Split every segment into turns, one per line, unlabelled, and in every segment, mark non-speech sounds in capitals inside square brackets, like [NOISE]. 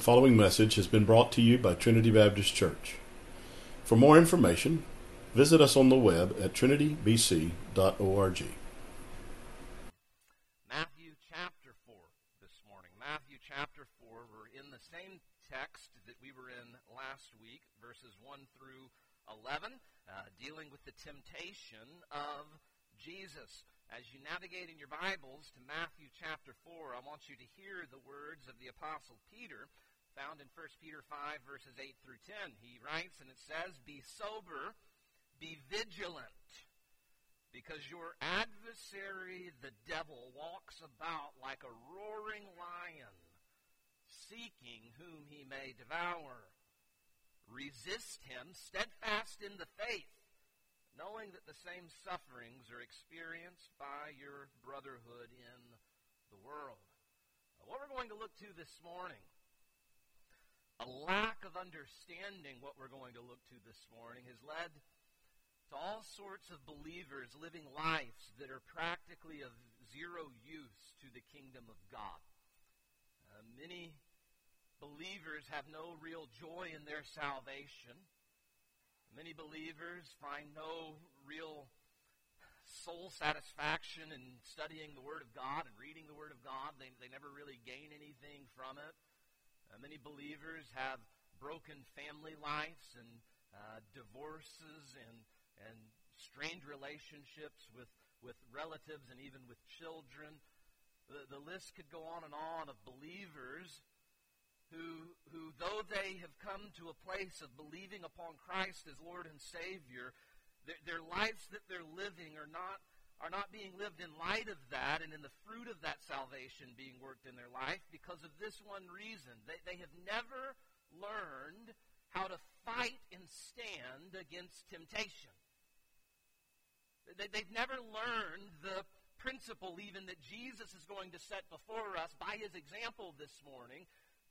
The following message has been brought to you by Trinity Baptist Church. For more information, visit us on the web at trinitybc.org.
Matthew chapter 4 this morning. Matthew chapter 4. We're in the same text that we were in last week, verses 1 through 11, uh, dealing with the temptation of Jesus. As you navigate in your Bibles to Matthew chapter 4, I want you to hear the words of the Apostle Peter found in 1 Peter 5, verses 8 through 10. He writes, and it says, Be sober, be vigilant, because your adversary, the devil, walks about like a roaring lion, seeking whom he may devour. Resist him, steadfast in the faith knowing that the same sufferings are experienced by your brotherhood in the world. What we're going to look to this morning, a lack of understanding what we're going to look to this morning has led to all sorts of believers living lives that are practically of zero use to the kingdom of God. Uh, many believers have no real joy in their salvation. Many believers find no real soul satisfaction in studying the Word of God and reading the Word of God. They, they never really gain anything from it. Uh, many believers have broken family lives and uh, divorces and, and strained relationships with, with relatives and even with children. The, the list could go on and on of believers who, who, though they have come to a place of believing upon Christ as Lord and Savior, their, their lives that they're living are not, are not being lived in light of that and in the fruit of that salvation being worked in their life because of this one reason. They, they have never learned how to fight and stand against temptation. They, they've never learned the principle even that Jesus is going to set before us by his example this morning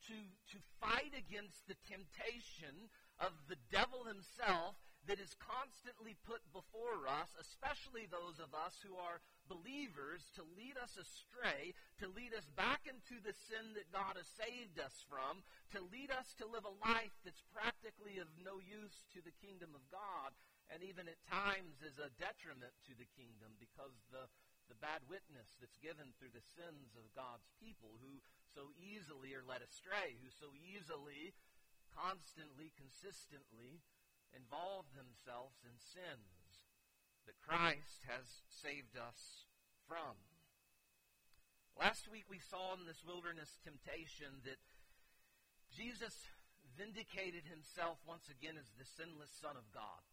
to, to fight against the temptation of the devil himself that is constantly put before us, especially those of us who are believers, to lead us astray, to lead us back into the sin that God has saved us from, to lead us to live a life that's practically of no use to the kingdom of God, and even at times is a detriment to the kingdom because the the bad witness that's given through the sins of God's people who so easily are led astray, who so easily, constantly, consistently involve themselves in sins that Christ has saved us from. Last week we saw in this wilderness temptation that Jesus vindicated himself once again as the sinless Son of God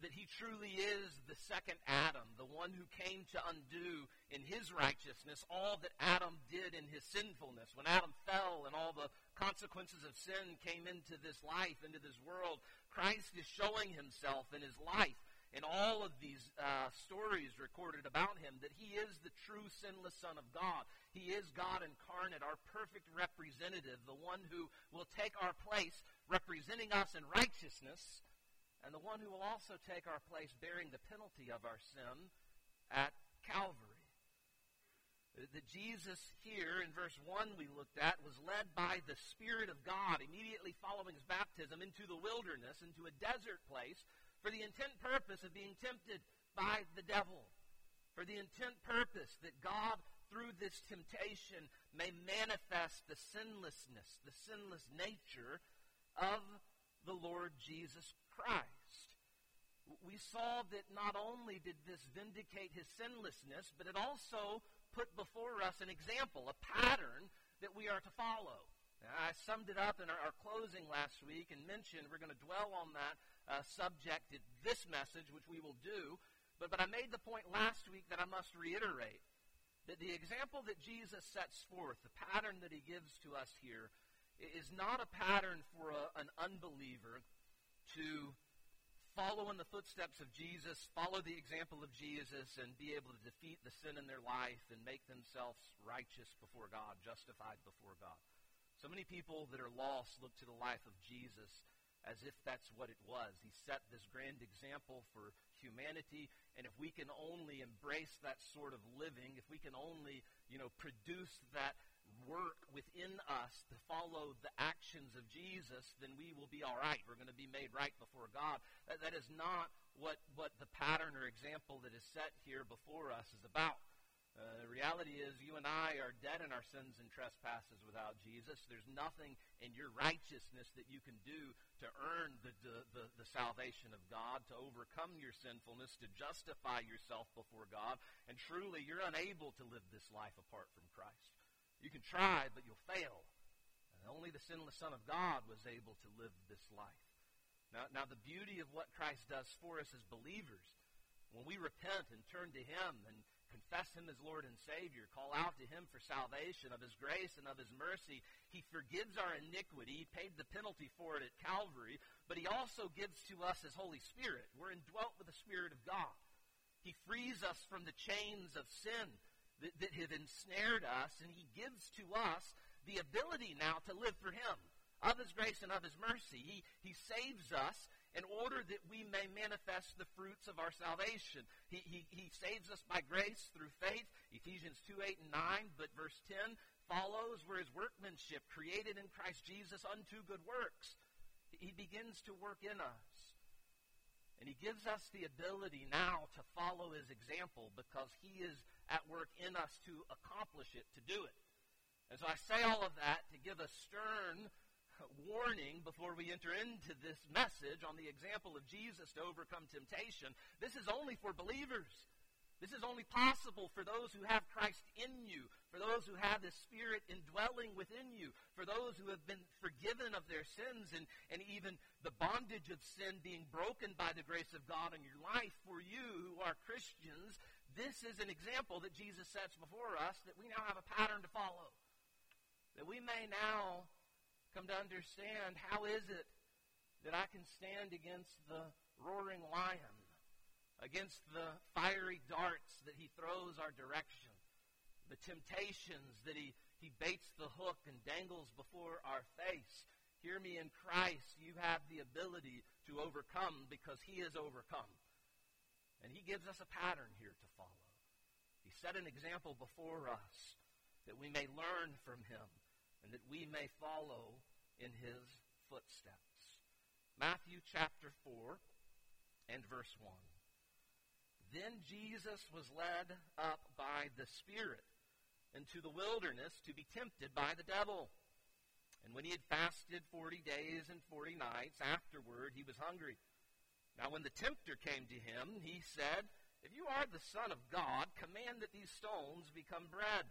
that he truly is the second Adam, the one who came to undo in his righteousness all that Adam did in his sinfulness. When Adam fell and all the consequences of sin came into this life, into this world, Christ is showing himself in his life in all of these uh, stories recorded about him that he is the true sinless Son of God. He is God incarnate, our perfect representative, the one who will take our place, representing us in righteousness and the one who will also take our place bearing the penalty of our sin at Calvary. That Jesus here in verse 1 we looked at was led by the Spirit of God immediately following his baptism into the wilderness, into a desert place, for the intent purpose of being tempted by the devil. For the intent purpose that God, through this temptation, may manifest the sinlessness, the sinless nature of the Lord Jesus Christ. We saw that not only did this vindicate his sinlessness, but it also put before us an example, a pattern that we are to follow. I summed it up in our, our, closing last week and mentioned we're going to dwell on that uh, subject in this message, which we will do. But, but I made the point last week that I must reiterate that the example that Jesus sets forth, the pattern that he gives to us here, is not a pattern for a, an unbeliever to follow in the footsteps of Jesus, follow the example of Jesus, and be able to defeat the sin in their life and make themselves righteous before God, justified before God. So many people that are lost look to the life of Jesus as if that's what it was. He set this grand example for humanity, and if we can only embrace that sort of living, if we can only, you know, produce that work within us to follow the actions of Jesus, then we will be all right. We're going to be made right before God. That, that is not what, what the pattern or example that is set here before us is about. Uh, the reality is, you and I are dead in our sins and trespasses without Jesus. There's nothing in your righteousness that you can do to earn the, the, the, the, salvation of God, to overcome your sinfulness, to justify yourself before God. And truly, you're unable to live this life apart from Christ. You can try, but you'll fail. And only the sinless Son of God was able to live this life. Now, now, the beauty of what Christ does for us as believers, when we repent and turn to Him and confess Him as Lord and Savior, call out to Him for salvation of His grace and of His mercy. He forgives our iniquity. He paid the penalty for it at Calvary, but He also gives to us His Holy Spirit. We're indwelt with the Spirit of God. He frees us from the chains of sin that, that have ensnared us, and He gives to us the ability now to live for Him of His grace and of His mercy. He, he saves us in order that we may manifest the fruits of our salvation. He, he, he saves us by grace through faith, Ephesians 2 8 and 9, but verse 10 follows where his workmanship created in Christ Jesus unto good works. He begins to work in us. And he gives us the ability now to follow his example because he is at work in us to accomplish it, to do it. And so I say all of that to give a stern warning before we enter into this message on the example of Jesus to overcome temptation. This is only for believers. This is only possible for those who have Christ in you, for those who have the Spirit indwelling within you, for those who have been forgiven of their sins and, and even the bondage of sin being broken by the grace of God in your life. For you who are Christians, this is an example that Jesus sets before us that we now have a pattern to follow. That we may now come to understand how is it that I can stand against the roaring lion, against the fiery darts that he throws our direction, the temptations that he, he baits the hook and dangles before our face. Hear me in Christ, you have the ability to overcome because he is overcome. And he gives us a pattern here to follow. He set an example before us that we may learn from him and that we may follow in his footsteps. Matthew chapter 4 and verse 1. Then Jesus was led up by the Spirit into the wilderness to be tempted by the devil. And when he had fasted forty days and forty nights, afterward he was hungry. Now when the tempter came to him, he said, If you are the Son of God, command that these stones become bread.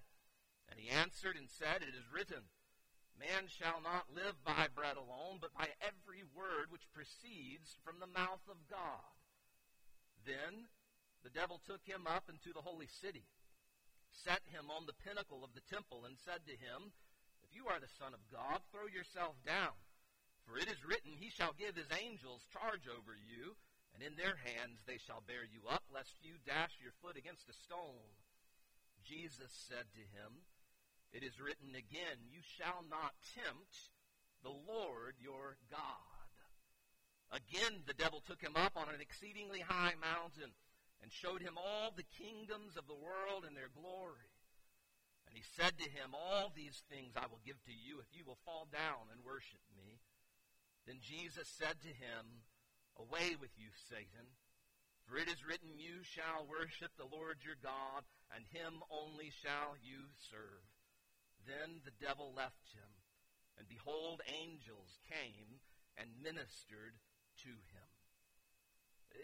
And he answered and said, It is written, Man shall not live by bread alone, but by every word which proceeds from the mouth of God. Then the devil took him up into the holy city, set him on the pinnacle of the temple, and said to him, If you are the Son of God, throw yourself down. For it is written, He shall give His angels charge over you, and in their hands they shall bear you up, lest you dash your foot against a stone. Jesus said to him, it is written again, You shall not tempt the Lord your God. Again, the devil took him up on an exceedingly high mountain and showed him all the kingdoms of the world and their glory. And he said to him, All these things I will give to you if you will fall down and worship me. Then Jesus said to him, Away with you, Satan. For it is written, You shall worship the Lord your God, and him only shall you serve. Then the devil left him, and behold, angels came and ministered to him.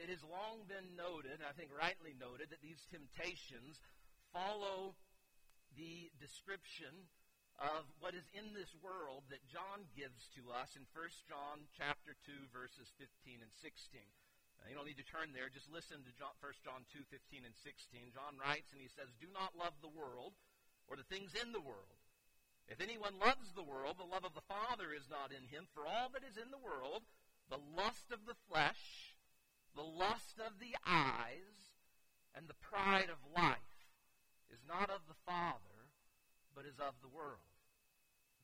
It has long been noted, I think rightly noted, that these temptations follow the description of what is in this world that John gives to us in 1 John chapter 2 verses 15 and 16. Now, you don't need to turn there, just listen to John, 1 John 2 15 and 16. John writes and he says, "Do not love the world or the things in the world. If anyone loves the world, the love of the Father is not in him. For all that is in the world, the lust of the flesh, the lust of the eyes, and the pride of life is not of the Father, but is of the world.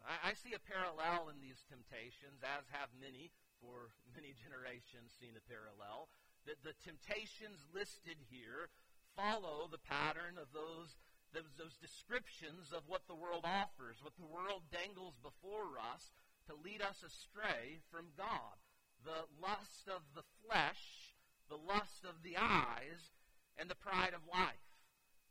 I, I see a parallel in these temptations, as have many for many generations seen a parallel. That the temptations listed here follow the pattern of those those, those descriptions of what the world offers, what the world dangles before us to lead us astray from God. The lust of the flesh, the lust of the eyes, and the pride of life.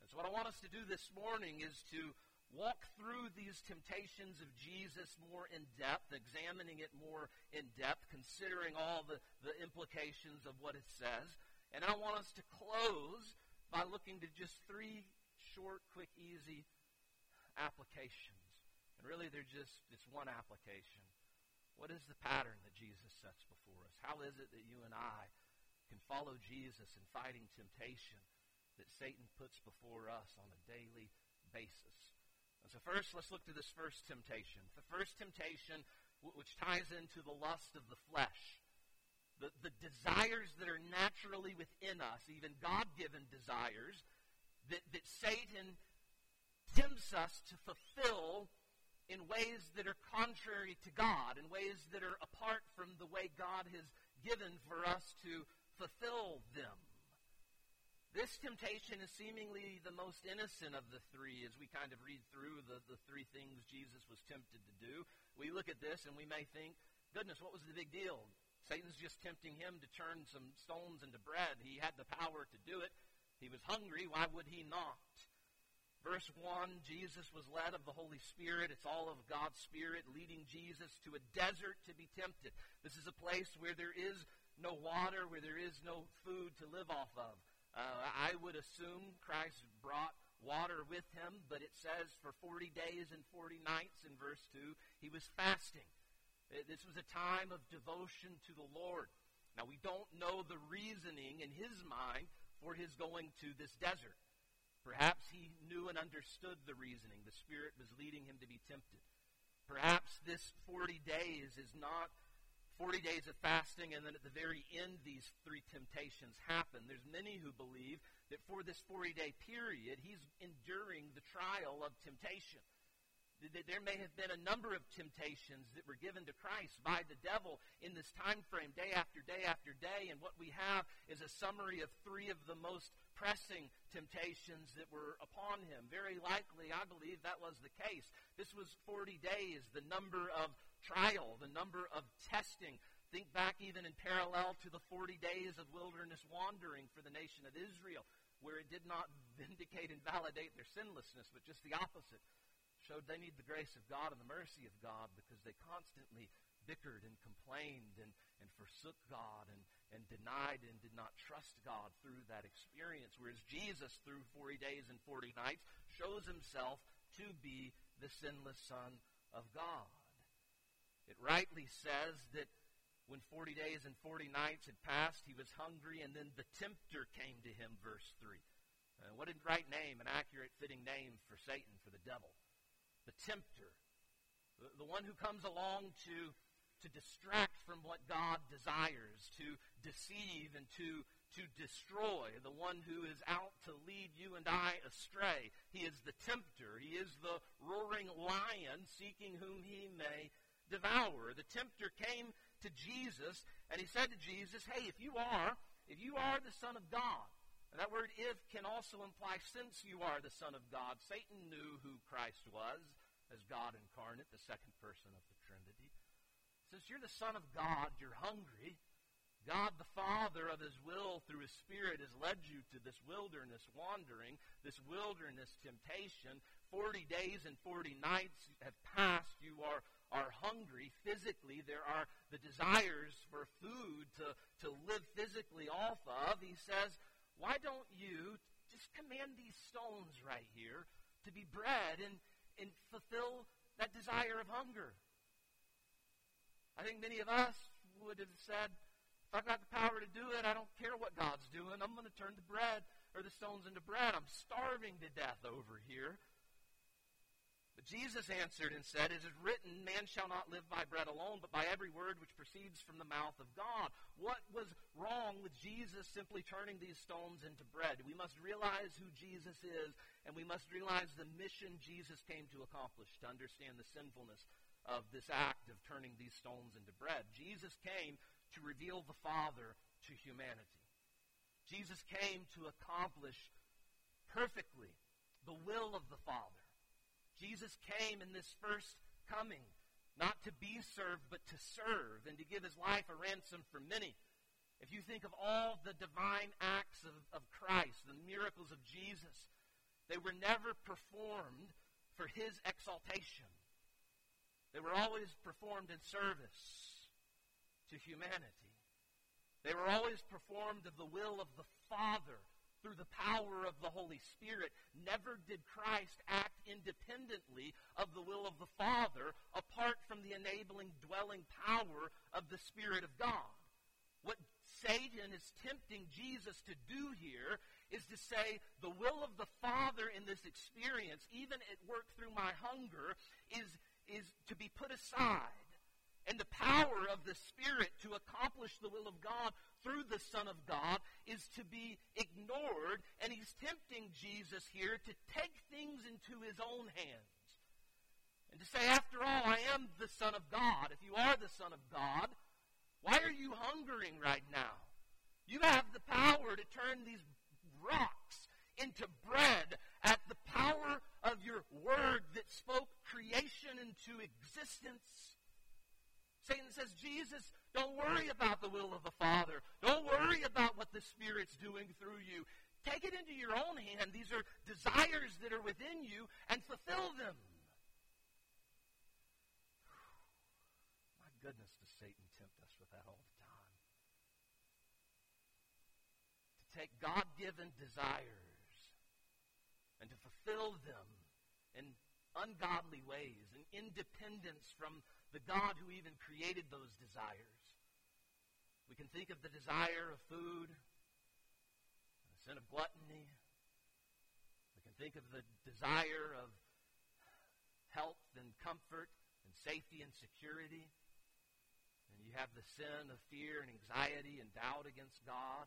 And so, what I want us to do this morning is to walk through these temptations of Jesus more in depth, examining it more in depth, considering all the, the implications of what it says. And I want us to close by looking to just three short, quick, easy applications. And really, they're just it's one application. What is the pattern that Jesus sets before us? How is it that you and I can follow Jesus in fighting temptation that Satan puts before us on a daily basis? So, first, let's look to this first temptation. The first temptation, which ties into the lust of the flesh the, the desires that are naturally within us, even God given desires, that, that Satan tempts us to fulfill in ways that are contrary to God, in ways that are apart from the way God has given for us to fulfill them. This temptation is seemingly the most innocent of the three as we kind of read through the, the three things Jesus was tempted to do. We look at this and we may think, goodness, what was the big deal? Satan's just tempting him to turn some stones into bread. He had the power to do it. He was hungry. Why would he not? Verse 1 Jesus was led of the Holy Spirit. It's all of God's Spirit leading Jesus to a desert to be tempted. This is a place where there is no water, where there is no food to live off of. Uh, I would assume Christ brought water with him, but it says for 40 days and 40 nights in verse 2, he was fasting. Uh, this was a time of devotion to the Lord. Now, we don't know the reasoning in his mind for his going to this desert. Perhaps he knew and understood the reasoning. The Spirit was leading him to be tempted. Perhaps this 40 days is not 40 days of fasting and then at the very end these three temptations happen. There's many who believe that for this 40 day period he's enduring the trial of temptation there may have been a number of temptations that were given to Christ by the devil in this time frame, day after day after day. And what we have is a summary of three of the most pressing temptations that were upon him. Very likely, I believe that was the case. This was 40 days, the number of trial, the number of testing. Think back even in parallel to the 40 days of wilderness wandering for the nation of Israel, where it did not [LAUGHS] vindicate and validate their sinlessness, but just the opposite showed they need the grace of God and the mercy of God because they constantly bickered and complained and, and forsook God and, and denied and did not trust God through that experience. Whereas Jesus, through 40 days and 40 nights, shows himself to be the sinless Son of God. It rightly says that when 40 days and 40 nights had passed, he was hungry, and then the tempter came to him, verse 3. Uh, what a right name, an accurate, fitting name for Satan, for the devil the tempter, the, the one who comes along to, to distract from what God desires, to deceive and to, to destroy, the one who is out to lead you and I astray. He is the tempter. He is the roaring lion seeking whom he may devour. The tempter came to Jesus and he said to Jesus, Hey, if you are, if you are the Son of God, and that word if can also imply since you are the Son of God. Satan knew who Christ was as God incarnate, the second person of the Trinity. Since you're the Son of God, you're hungry. God the Father of His will through His Spirit has led you to this wilderness wandering, this wilderness temptation. Forty days and forty nights have passed. You are, are hungry physically. There are the desires for food to, to live physically off of. He says, why don't you just command these stones right here to be bread and, and fulfill that desire of hunger? I think many of us would have said, if I've got the power to do it, I don't care what God's doing. I'm going to turn the bread or the stones into bread. I'm starving to death over here. Jesus answered and said, It is written, Man shall not live by bread alone, but by every word which proceeds from the mouth of God. What was wrong with Jesus simply turning these stones into bread? We must realize who Jesus is, and we must realize the mission Jesus came to accomplish to understand the sinfulness of this act of turning these stones into bread. Jesus came to reveal the Father to humanity. Jesus came to accomplish perfectly the will of the Father. Jesus came in this first coming not to be served, but to serve and to give his life a ransom for many. If you think of all the divine acts of, of Christ, the miracles of Jesus, they were never performed for his exaltation. They were always performed in service to humanity. They were always performed of the will of the Father through the power of the Holy Spirit. Never did Christ act independently of the will of the Father apart from the enabling, dwelling power of the Spirit of God. What Satan is tempting Jesus to do here is to say the will of the Father in this experience, even at work through my hunger, is, is to be put aside. And the power of the Spirit to accomplish the will of God through the Son of God is to be ignored. And he's tempting Jesus here to take things into his own hands. And to say, after all, I am the Son of God. If you are the Son of God, why are you hungering right now? You have the power to turn these rocks into bread at the power of your word that spoke creation into existence. Satan says, Jesus, don't worry about the will of the Father. Don't worry about what the Spirit's doing through you. Take it into your own hand. These are desires that are within you and fulfill them. [SIGHS] My goodness, does Satan tempt us with that all the time? To take God given desires and to fulfill them in ungodly ways, in independence from the God who even created those desires. We can think of the desire of food, the sin of gluttony. We can think of the desire of health and comfort and safety and security. And you have the sin of fear and anxiety and doubt against God.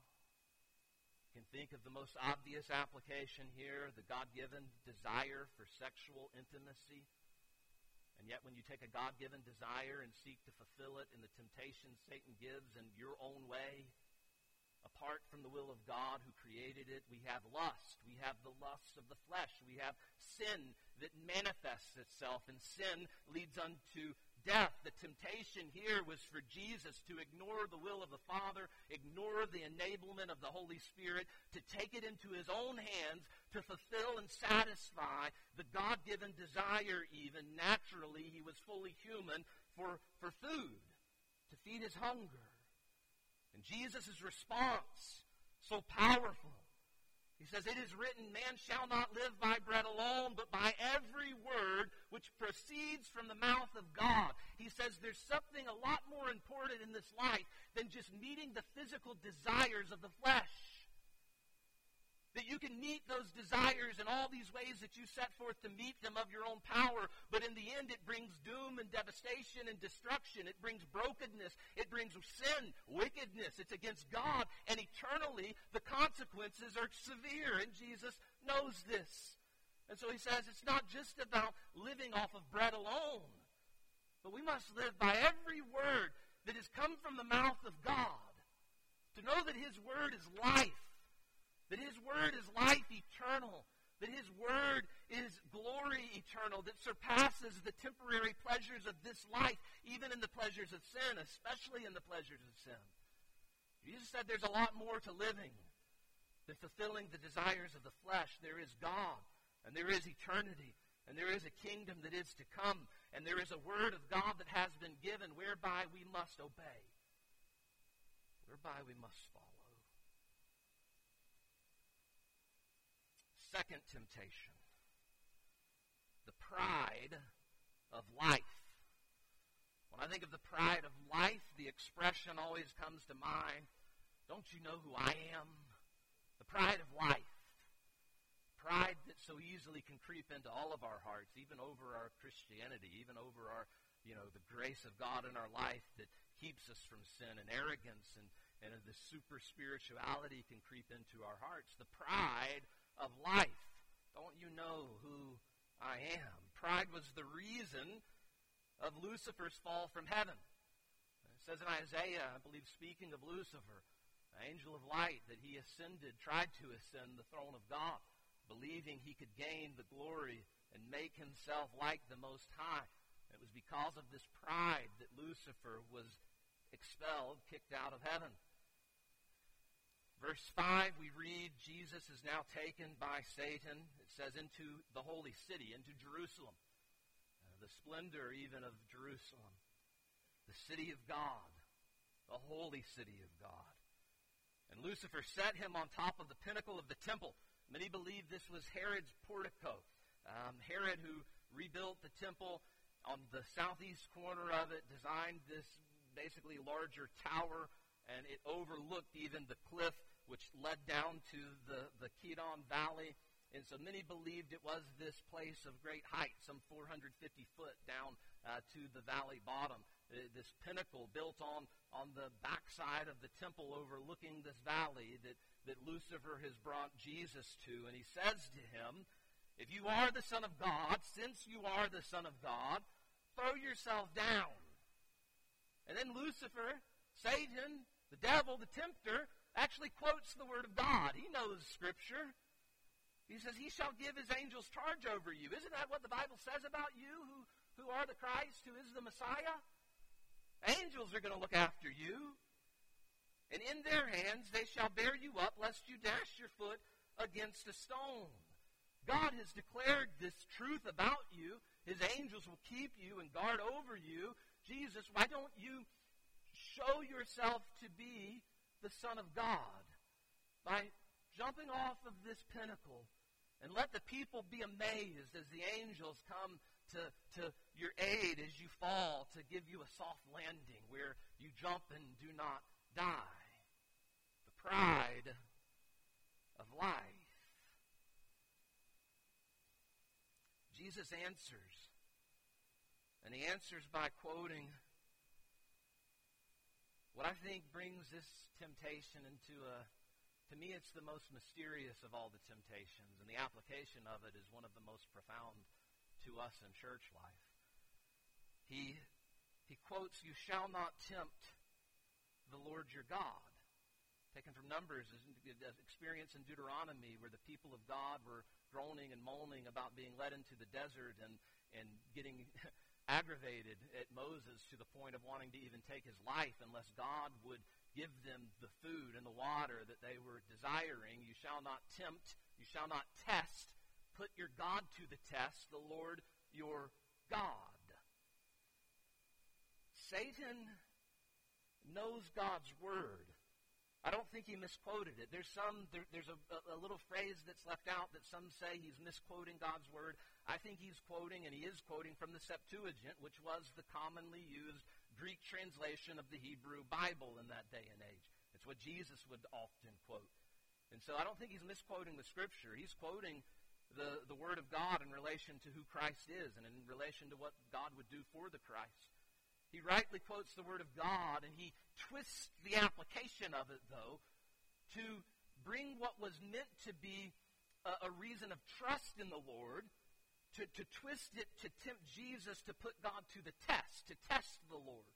You can think of the most obvious application here, the God-given desire for sexual intimacy and yet, when you take a God given desire and seek to fulfill it in the temptations Satan gives in your own way, apart from the will of God who created it, we have lust. We have the lusts of the flesh. We have sin that manifests itself, and sin leads unto death. The temptation here was for Jesus to ignore the will of the Father, ignore the enablement of the Holy Spirit, to take it into his own hands, to fulfill and satisfy the God given desire, even naturally. He was fully human for, for food, to feed his hunger. And Jesus' response, so powerful, he says, It is written, man shall not live by bread alone, but by every word which proceeds from the mouth of God. He says there's something a lot more important in this life than just meeting the physical desires of the flesh. That you can meet those desires in all these ways that you set forth to meet them of your own power, but in the end it brings doom and devastation and destruction. It brings brokenness. It brings sin, wickedness. It's against God. And eternally, the consequences are severe. And Jesus knows this. And so he says it's not just about living off of bread alone, but we must live by every word that has come from the mouth of God. To know that his word is life that His Word is life eternal. That His Word is glory eternal that surpasses the temporary pleasures of this life, even in the pleasures of sin, especially in the pleasures of sin. Jesus said there's a lot more to living than fulfilling the desires of the flesh. There is God, and there is eternity, and there is a kingdom that is to come, and there is a word of God that has been given whereby we must obey, whereby we must follow. Second temptation the pride of life. When I think of the pride of life, the expression always comes to mind don't you know who I am? The pride of life. Pride that so easily can creep into all of our hearts, even over our Christianity, even over our, you know, the grace of God in our life that keeps us from sin and arrogance and, and the super spirituality can creep into our hearts. The pride of life. Don't you know who I am? Pride was the reason of Lucifer's fall from heaven. It says in Isaiah, I believe, speaking of Lucifer, the angel of light, that he ascended, tried to ascend the throne of God. believing he could gain the glory and make himself like the Most High. It was because of this pride that Lucifer was expelled, kicked out of heaven. Verse 5, we read, Jesus is now taken by Satan, it says, into the holy city, into Jerusalem, uh, the splendor even of Jerusalem, the city of God, the holy city of God. And Lucifer set him on top of the pinnacle of the temple. Many believe this was Herod's portico. Um, Herod, who rebuilt the temple on the southeast corner of it, designed this basically larger tower, and it overlooked even the cliff which led down to the, the Kidron Valley. And so many believed it was this place of great height, some 450 foot down uh, to the valley bottom. Uh, this pinnacle built on, on the backside of the temple overlooking this valley that, that Lucifer has brought Jesus to. And he says to him, If you are the Son of God, since you are the Son of God, throw yourself down. And then Lucifer, Satan, the devil, the tempter, actually quotes the Word of God. He knows Scripture. He says, He shall give His angels charge over you. Isn't that what the Bible says about you who, who are the Christ, who is the Messiah? Angels are going to look after you. And in their hands they shall bear you up, lest you dash your foot against a stone. God has declared this truth about you. His angels will keep you and guard over you. Jesus, why don't you show yourself to be the Son of God by jumping off of this pinnacle and let the people be amazed as the angels come to, to your aid as you fall to give you a soft landing where you jump and do not die. The pride of life. Jesus answers. And he answers by quoting what I think brings this temptation into a, to me, it's the most mysterious of all the temptations, and the application of it is one of the most profound to us in church life. He, he quotes, You shall not tempt the Lord your God. Taken from Numbers, experience in Deuteronomy, where the people of God were groaning and moaning about being led into the desert and, and getting [LAUGHS] aggravated at Moses to the point of wanting to even take his life unless God would give them the food and the water that they were desiring. You shall not tempt, you shall not test. Put your God to the test, the Lord your God. Satan knows God's word. I don't think he misquoted it. There's some there, there's a, a, little phrase that's left out that some say he's misquoting God's word. I think he's quoting, and he is quoting from the Septuagint, which was the commonly used Greek translation of the Hebrew Bible in that day and age. It's what Jesus would often quote. And so I don't think he's misquoting the Scripture. He's quoting the, the Word of God in relation to who Christ is and in relation to what God would do for the Christ. He rightly quotes the Word of God, and he twists the application of it, though, to bring what was meant to be a, a reason of trust in the Lord to, to twist it to tempt Jesus to put God to the test, to test the Lord.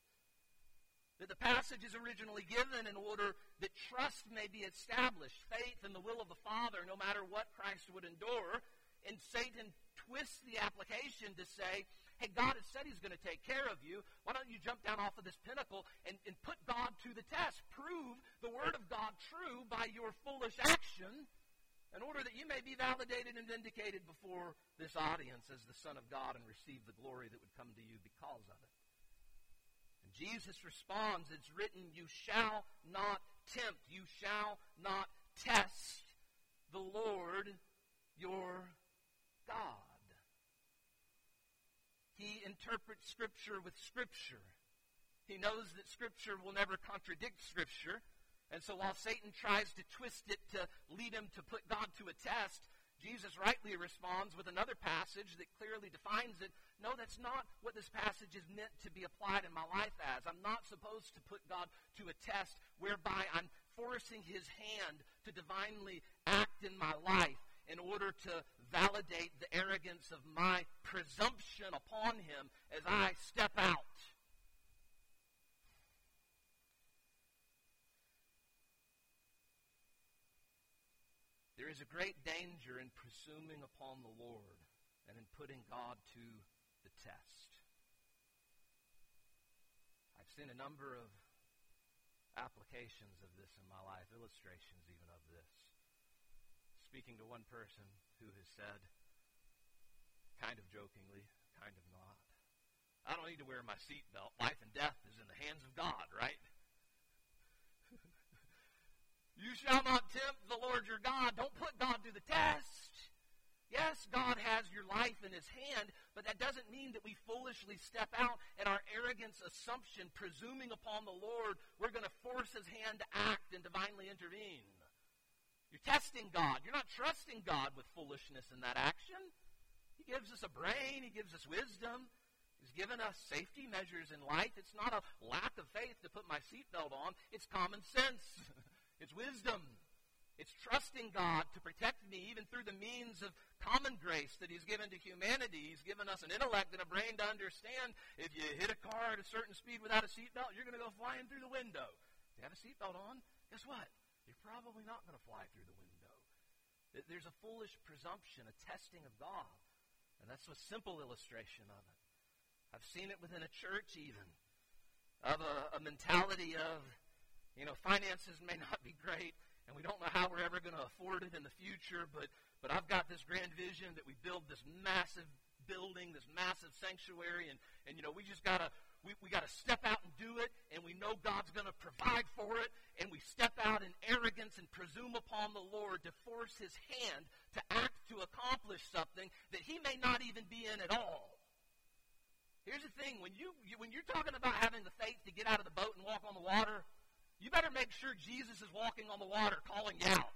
That the passage is originally given in order that trust may be established, faith in the will of the Father, no matter what Christ would endure. And Satan twists the application to say, hey, God has said he's going to take care of you. Why don't you jump down off of this pinnacle and, and put God to the test? Prove the word of God true by your foolish action in order that you may be validated and vindicated before this audience as the Son of God and receive the glory that would come to you because of it. And Jesus responds, It's written, You shall not tempt, you shall not test the Lord your God. He interprets Scripture with Scripture. He knows that Scripture will never contradict Scripture. And so while Satan tries to twist it to lead him to put God to a test, Jesus rightly responds with another passage that clearly defines it. No, that's not what this passage is meant to be applied in my life as. I'm not supposed to put God to a test whereby I'm forcing his hand to divinely act in my life in order to validate the arrogance of my presumption upon him as I step out There is a great danger in presuming upon the Lord and in putting God to the test. I've seen a number of applications of this in my life, illustrations even of this. Speaking to one person who has said, kind of jokingly, kind of not, I don't need to wear my seatbelt. Life and death is in the hands of God, right? You shall not tempt the Lord your God. Don't put God to the test. Yes, God has your life in his hand, but that doesn't mean that we foolishly step out and our arrogance assumption, presuming upon the Lord, we're going to force his hand to act and divinely intervene. You're testing God. You're not trusting God with foolishness in that action. He gives us a brain, he gives us wisdom. He's given us safety measures in life. It's not a lack of faith to put my seatbelt on. It's common sense. [LAUGHS] it's wisdom. It's trusting God to protect me even through the means of common grace that He's given to humanity. He's given us an intellect and a brain to understand if you hit a car at a certain speed without a seatbelt, you're going to go flying through the window. If you have a seatbelt on, guess what? You're probably not going to fly through the window. There's a foolish presumption, a testing of God. And that's a simple illustration of it. I've seen it within a church even, of a, a mentality of, you know, finances may not be great, and we don't know how we're ever going to afford it in the future, but, but I've got this grand vision that we build this massive building, this massive sanctuary, and, and you know, we just got to we, we got to step out and do it, and we know God's going to provide for it, and we step out in arrogance and presume upon the Lord to force His hand to act to accomplish something that He may not even be in at all. Here's the thing: when you, you when you're talking about having the faith to get out of the boat and walk on the water, you better make sure Jesus is walking on the water calling out.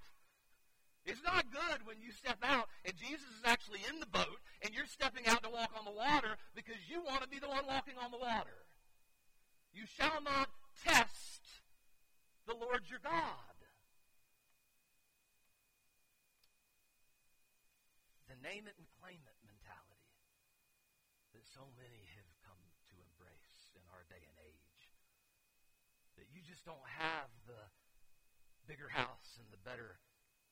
It's not good when you step out and Jesus is actually in the boat and you're stepping out to walk on the water because you want to be the one walking on the water. You shall not test the Lord your God. The name it and claim it mentality that so many have come to embrace in our day and age just don't have the bigger house and the better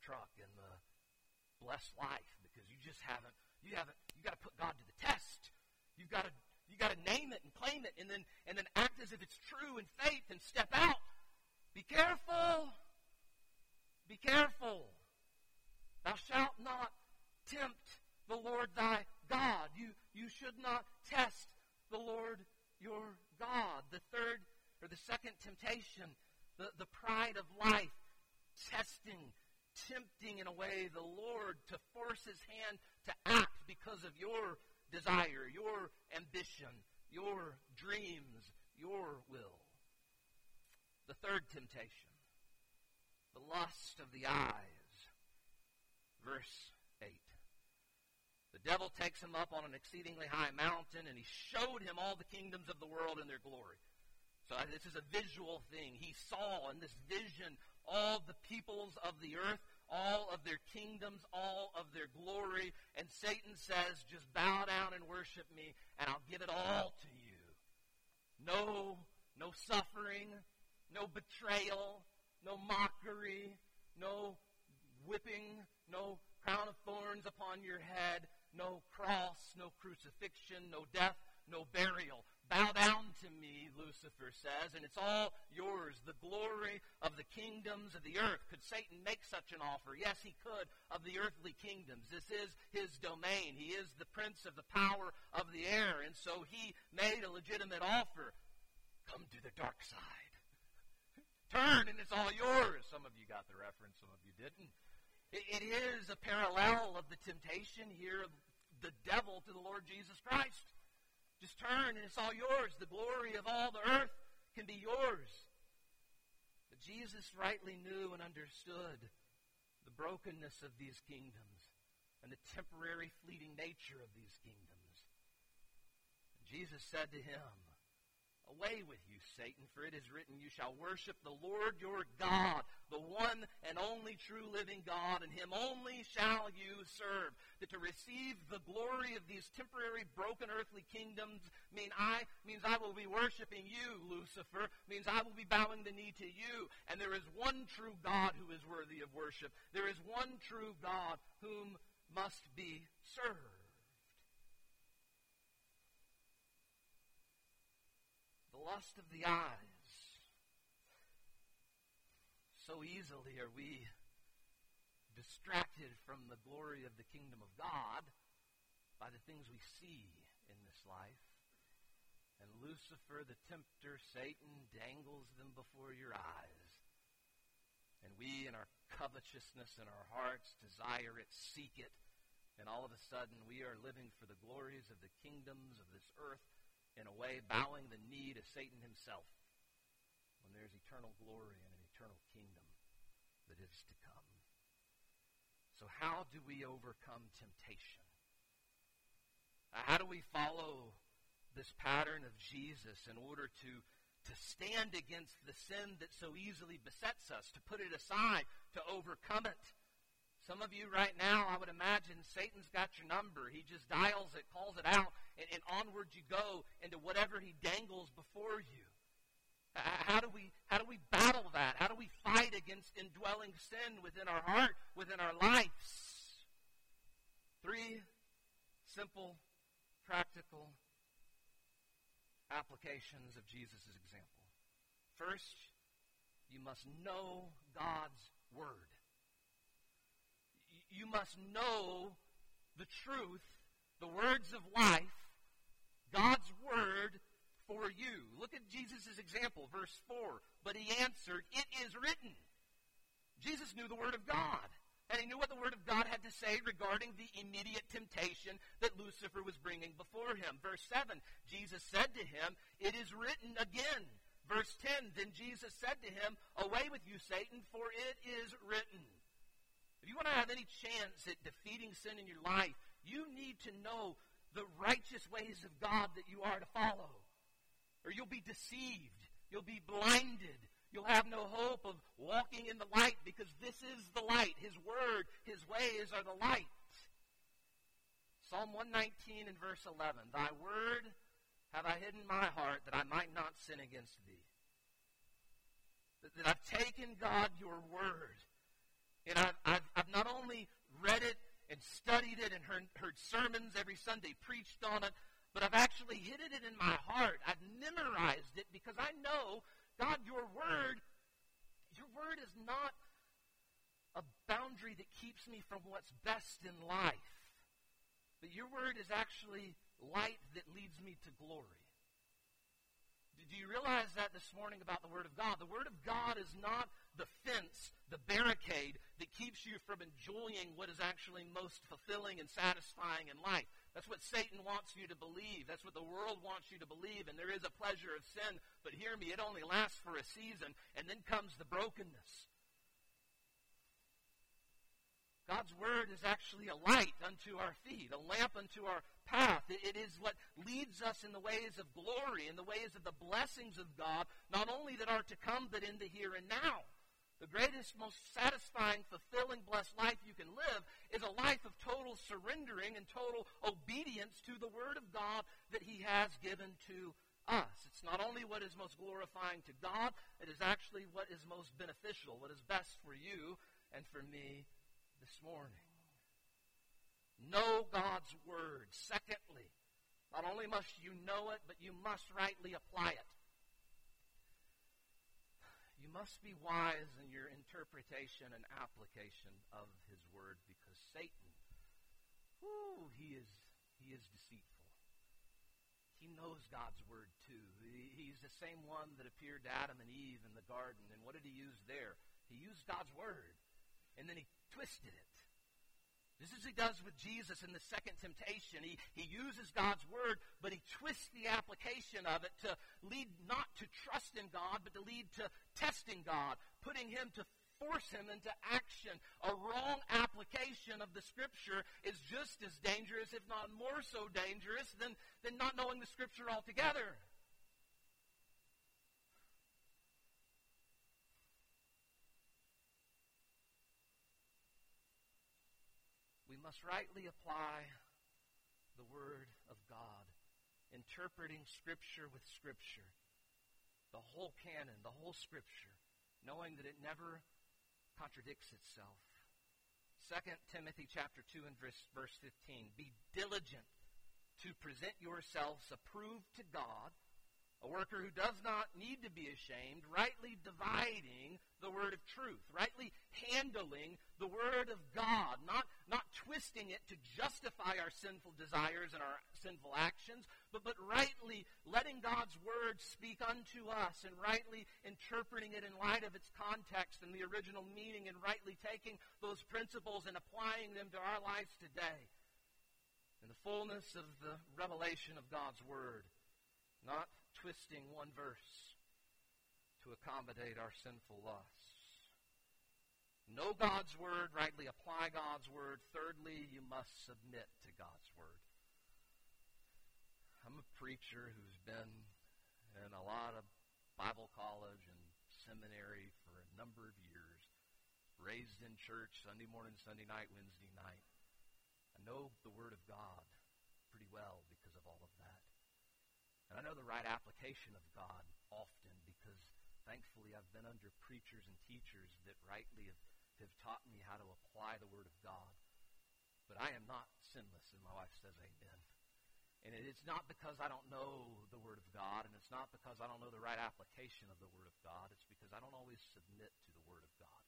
truck and the blessed life because you just haven't you haven't you got to put God to the test. You've got to you got to name it and claim it and then and then act as if it's true in faith and step out. Be careful. Be careful. Thou shalt not tempt the Lord thy God. You you should not test the Lord your God. The third or the second temptation, the, the pride of life, testing, tempting in a way the Lord to force his hand to act because of your desire, your ambition, your dreams, your will. The third temptation, the lust of the eyes. Verse 8. The devil takes him up on an exceedingly high mountain, and he showed him all the kingdoms of the world and their glory. So uh, this is a visual thing. He saw in this vision all the peoples of the earth, all of their kingdoms, all of their glory. And Satan says, just bow down and worship me, and I'll give it all to you. No, no suffering, no betrayal, no mockery, no whipping, no crown of thorns upon your head, no cross, no crucifixion, no death, no burial. Bow down to me, Lucifer says, and it's all yours, the glory of the kingdoms of the earth. Could Satan make such an offer? Yes, he could, of the earthly kingdoms. This is his domain. He is the prince of the power of the air, and so he made a legitimate offer. Come to the dark side. Turn, and it's all yours. Some of you got the reference, some of you didn't. it is a parallel of the temptation here of the devil to the Lord Jesus Christ. Just turn and it's all yours. The glory of all the earth can be yours. But Jesus rightly knew and understood the brokenness of these kingdoms and the temporary fleeting nature of these kingdoms. And Jesus said to him, Away with you, Satan, for it is written, You shall worship the Lord your God, the one and only true living God, and him only shall you serve. That to receive the glory of these temporary broken earthly kingdoms mean I means I will be worshiping you, Lucifer, means I will be bowing the knee to you. And there is one true God who is worthy of worship. There is one true God whom must be served. The lust of the eyes. So easily are we distracted from the glory of the kingdom of God by the things we see in this life. And Lucifer, the tempter, Satan, dangles them before your eyes. And we, in our covetousness in our hearts, desire it, seek it. And all of a sudden, we are living for the glories of the kingdoms of this earth in a way, bowing the knee to Satan himself when there's eternal glory and an eternal kingdom that is to come. So, how do we overcome temptation? How do we follow this pattern of Jesus in order to, to stand against the sin that so easily besets us, to put it aside, to overcome it? Some of you right now, I would imagine Satan's got your number. He just dials it, calls it out, and, and onward you go into whatever he dangles before you. How do we how do we battle that? How do we fight against indwelling sin within our heart, within our lives? Three simple, practical applications of Jesus' example. First, you must know God's word you must know the truth, the words of life, God's word for you. Look at Jesus' example, verse 4. But he answered, It is written. Jesus knew the word of God. And he knew what the Word of God had to say regarding the immediate temptation that Lucifer was bringing before him. Verse 7 Jesus said to him, It is written again. Verse 10 Then Jesus said to him, Away with you, Satan, for it is want to have any chance at defeating sin in your life, you need to know the righteous ways of God that you are to follow. Or you'll be deceived. You'll be blinded. You'll have no hope of walking in the light because this is the light. His word, his ways are the light. Psalm 119 and verse 11. Thy word have I hidden my heart that I might not sin against thee. That, that I've taken, God, your word and I've, I've, I've not only read it and studied it and heard, heard sermons every Sunday preached on it, but I've actually hidden it in my heart. I've memorized it because I know, God, your word, your word is not a boundary that keeps me from what's best in life. But your word is actually light that leads me to glory. Do you realize that this morning about the Word of God? The Word of God is not the fence, the barricade that keeps you from enjoying what is actually most fulfilling and satisfying in life. That's what Satan wants you to believe. That's what the world wants you to believe. And there is a pleasure of sin, but hear me, it only lasts for a season, and then comes the brokenness. God's word is actually a light unto our feet, a lamp unto our path. It is what leads us in the ways of glory, in the ways of the blessings of God, not only that are to come, but in the here and now. The greatest, most satisfying, fulfilling, blessed life you can live is a life of total surrendering and total obedience to the Word of God that He has given to us. It's not only what is most glorifying to God, it is actually what is most beneficial, what is best for you and for me this morning. Know God's Word. Secondly, not only must you know it, but you must rightly apply it. You must be wise in your interpretation and application of His Word because Satan, whoo, he is, he is deceitful. He knows God's Word too. He's the same one that appeared to Adam and Eve in the garden. And what did he use there? He used God's Word. And then he twisted it. Just as he does with Jesus in the second temptation, he, he uses God's word, but he twists the application of it to lead not to trust in God, but to lead to testing God, putting him to force him into action. A wrong application of the Scripture is just as dangerous, if not more so dangerous, than, than not knowing the Scripture altogether. Must rightly apply the Word of God, interpreting Scripture with Scripture, the whole canon, the whole Scripture, knowing that it never contradicts itself. 2 Timothy chapter 2 and verse, verse 15. Be diligent to present yourselves approved to God, a worker who does not need to be ashamed, rightly dividing the word of truth, rightly handling the word of God, not, not twisting it to justify our sinful desires and our sinful actions, but, but rightly letting God's word speak unto us and rightly interpreting it in light of its context and the original meaning and rightly taking those principles and applying them to our lives today. In the fullness of the revelation of God's word, not twisting one verse to accommodate our sinful lusts. Know God's word, rightly apply God's word. Thirdly, you must submit to God's word. I'm a preacher who's been in a lot of Bible college and seminary for a number of years, raised in church Sunday morning, Sunday night, Wednesday night. I know the Word of God pretty well and I know the right application of God often because thankfully I've been under preachers and teachers that rightly have, have taught me how to apply the Word of God. But I am not sinless, and my wife says amen. And it's not because I don't know the Word of God, and it's not because I don't know the right application of the Word of God. It's because I don't always submit to the Word of God.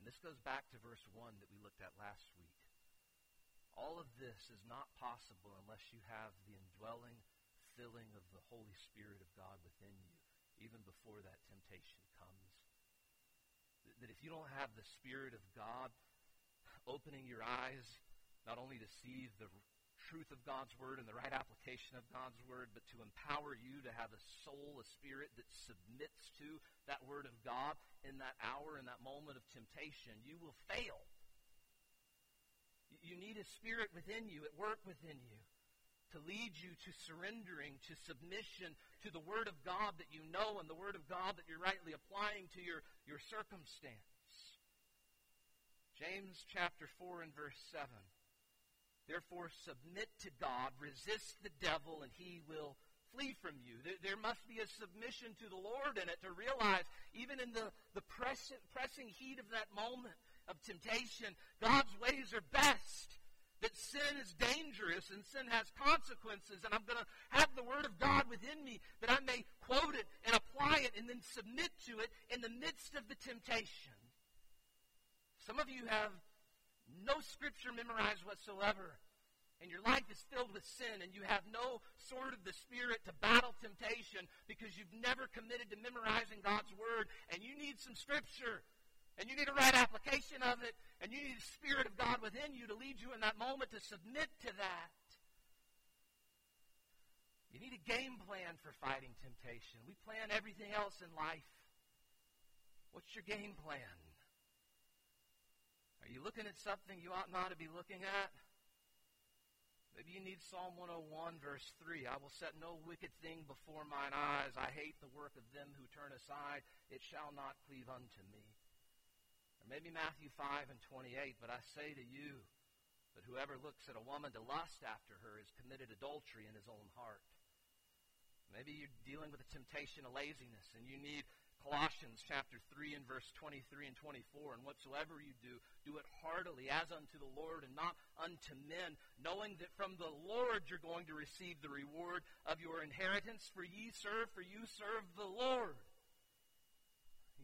And this goes back to verse 1 that we looked at last week. All of this is not possible unless you have the indwelling filling of the Holy Spirit of God within you, even before that temptation comes. That if you don't have the Spirit of God opening your eyes, not only to see the truth of God's Word and the right application of God's Word, but to empower you to have a soul, a spirit that submits to that Word of God in that hour, in that moment of temptation, you will fail. You need a spirit within you, at work within you to lead you to surrendering, to submission to the Word of God that you know and the Word of God that you're rightly applying to your, your circumstance. James chapter 4 and verse 7. Therefore, submit to God, resist the devil, and he will flee from you. There, must be a submission to the Lord in it to realize, even in the, the press, pressing heat of that moment of temptation, God's ways are best that sin is dangerous and sin has consequences, and I'm going to have the Word of God within me that I may quote it and apply it and then submit to it in the midst of the temptation. Some of you have no Scripture memorized whatsoever, and your life is filled with sin, and you have no sword of the Spirit to battle temptation because you've never committed to memorizing God's Word, and you need some Scripture. And you need a right application of it, and you need the Spirit of God within you to lead you in that moment to submit to that. You need a game plan for fighting temptation. We plan everything else in life. What's your game plan? Are you looking at something you ought not to be looking at? Maybe you need Psalm 101, verse 3. I will set no wicked thing before mine eyes. I hate the work of them who turn aside. It shall not cleave unto me. Or maybe Matthew 5 and 28, but I say to you that whoever looks at a woman to lust after her has committed adultery in his own heart. Maybe you're dealing with a temptation of laziness and you need Colossians chapter 3 and verse 23 and 24. And whatsoever you do, do it heartily as unto the Lord and not unto men, knowing that from the Lord you're going to receive the reward of your inheritance. For ye serve, for you serve the Lord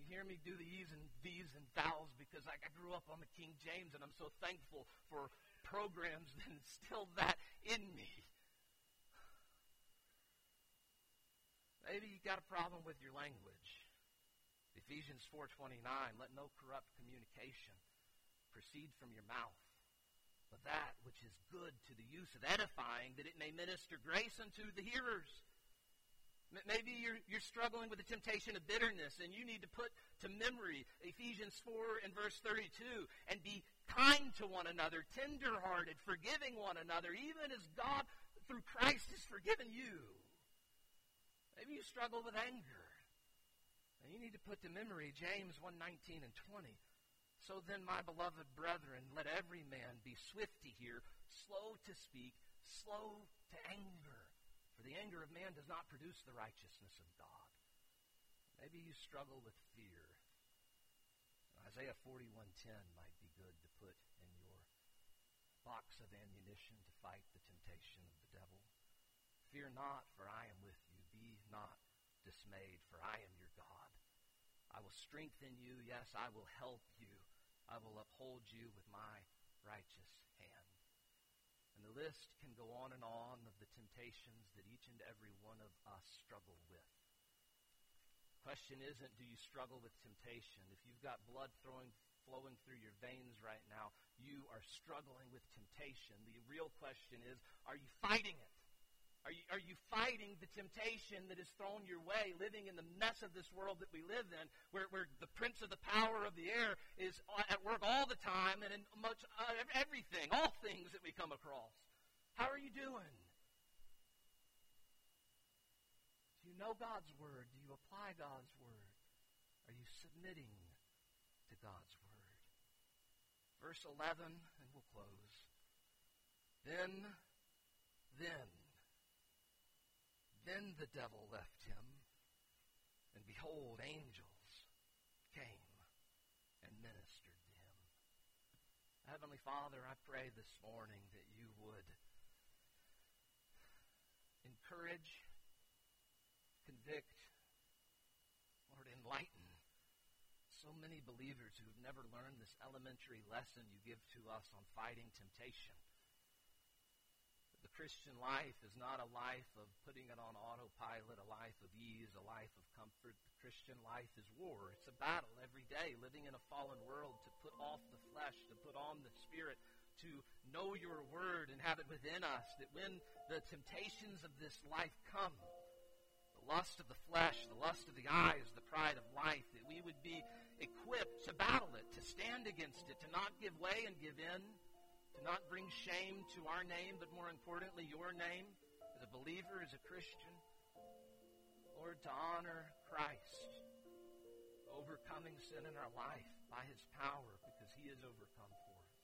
hear me do the e's and these and thous because I, grew up on the King James and I'm so thankful for programs [LAUGHS] that instilled that in me. Maybe you got a problem with your language. Ephesians 4:29, let no corrupt communication proceed from your mouth, but that which is good to the use of edifying, that it may minister grace unto the hearers. Maybe you're, you're struggling with the temptation of bitterness and you need to put to memory Ephesians 4 and verse 32 and be kind to one another, tenderhearted, forgiving one another, even as God through Christ has forgiven you. Maybe you struggle with anger. And you need to put to memory James 1:19 and 20. So then, my beloved brethren, let every man be swift to hear, slow to speak, slow to anger. The anger of man does not produce the righteousness of God. Maybe you struggle with fear. Isaiah 41:10 might be good to put in your box of ammunition to fight the temptation of the devil. Fear not, for I am with you. Be not dismayed, for I am your God. I will strengthen you. Yes, I will help you. I will uphold you with my righteous the list can go on and on of the temptations that each and every one of us struggle with. Question isn't, do you struggle with temptation? If you've got blood throwing, flowing through your veins right now, you are struggling with temptation. The real question is, are you fighting it? Are you, are you fighting the temptation that is thrown your way, living in the mess of this world that we live in, where, where the prince of the power of the air is at work all the time and in much uh, everything, all things that we come across? How are you doing? Do you know God's word? Do you apply God's word? Are you submitting to God's word? Verse 11, and we'll close. Then, then, then the devil left him, and behold, angels came and ministered to him. Heavenly Father, I pray this morning that you would encourage, convict, Lord, enlighten so many believers who have never learned this elementary lesson you give to us on fighting temptation. Christian life is not a life of putting it on autopilot, a life of ease, a life of comfort. The Christian life is war. It's a battle every day, living in a fallen world to put off the flesh, to put on the spirit, to know your word and have it within us, that when the temptations of this life come, the lust of the flesh, the lust of the eyes, the pride of life, that we would be equipped to battle it, to stand against it, to not give way and give in to not bring shame to our name, but more importantly, your name as a believer, as a Christian. Lord, to honor Christ, overcoming sin in our life by his power because he has overcome for us.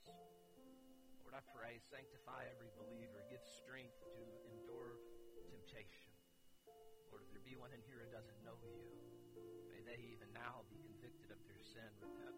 Lord, I pray, sanctify every believer, give strength to endure temptation. Lord, if there be one in here who doesn't know you, may they even now be convicted of their sin, repent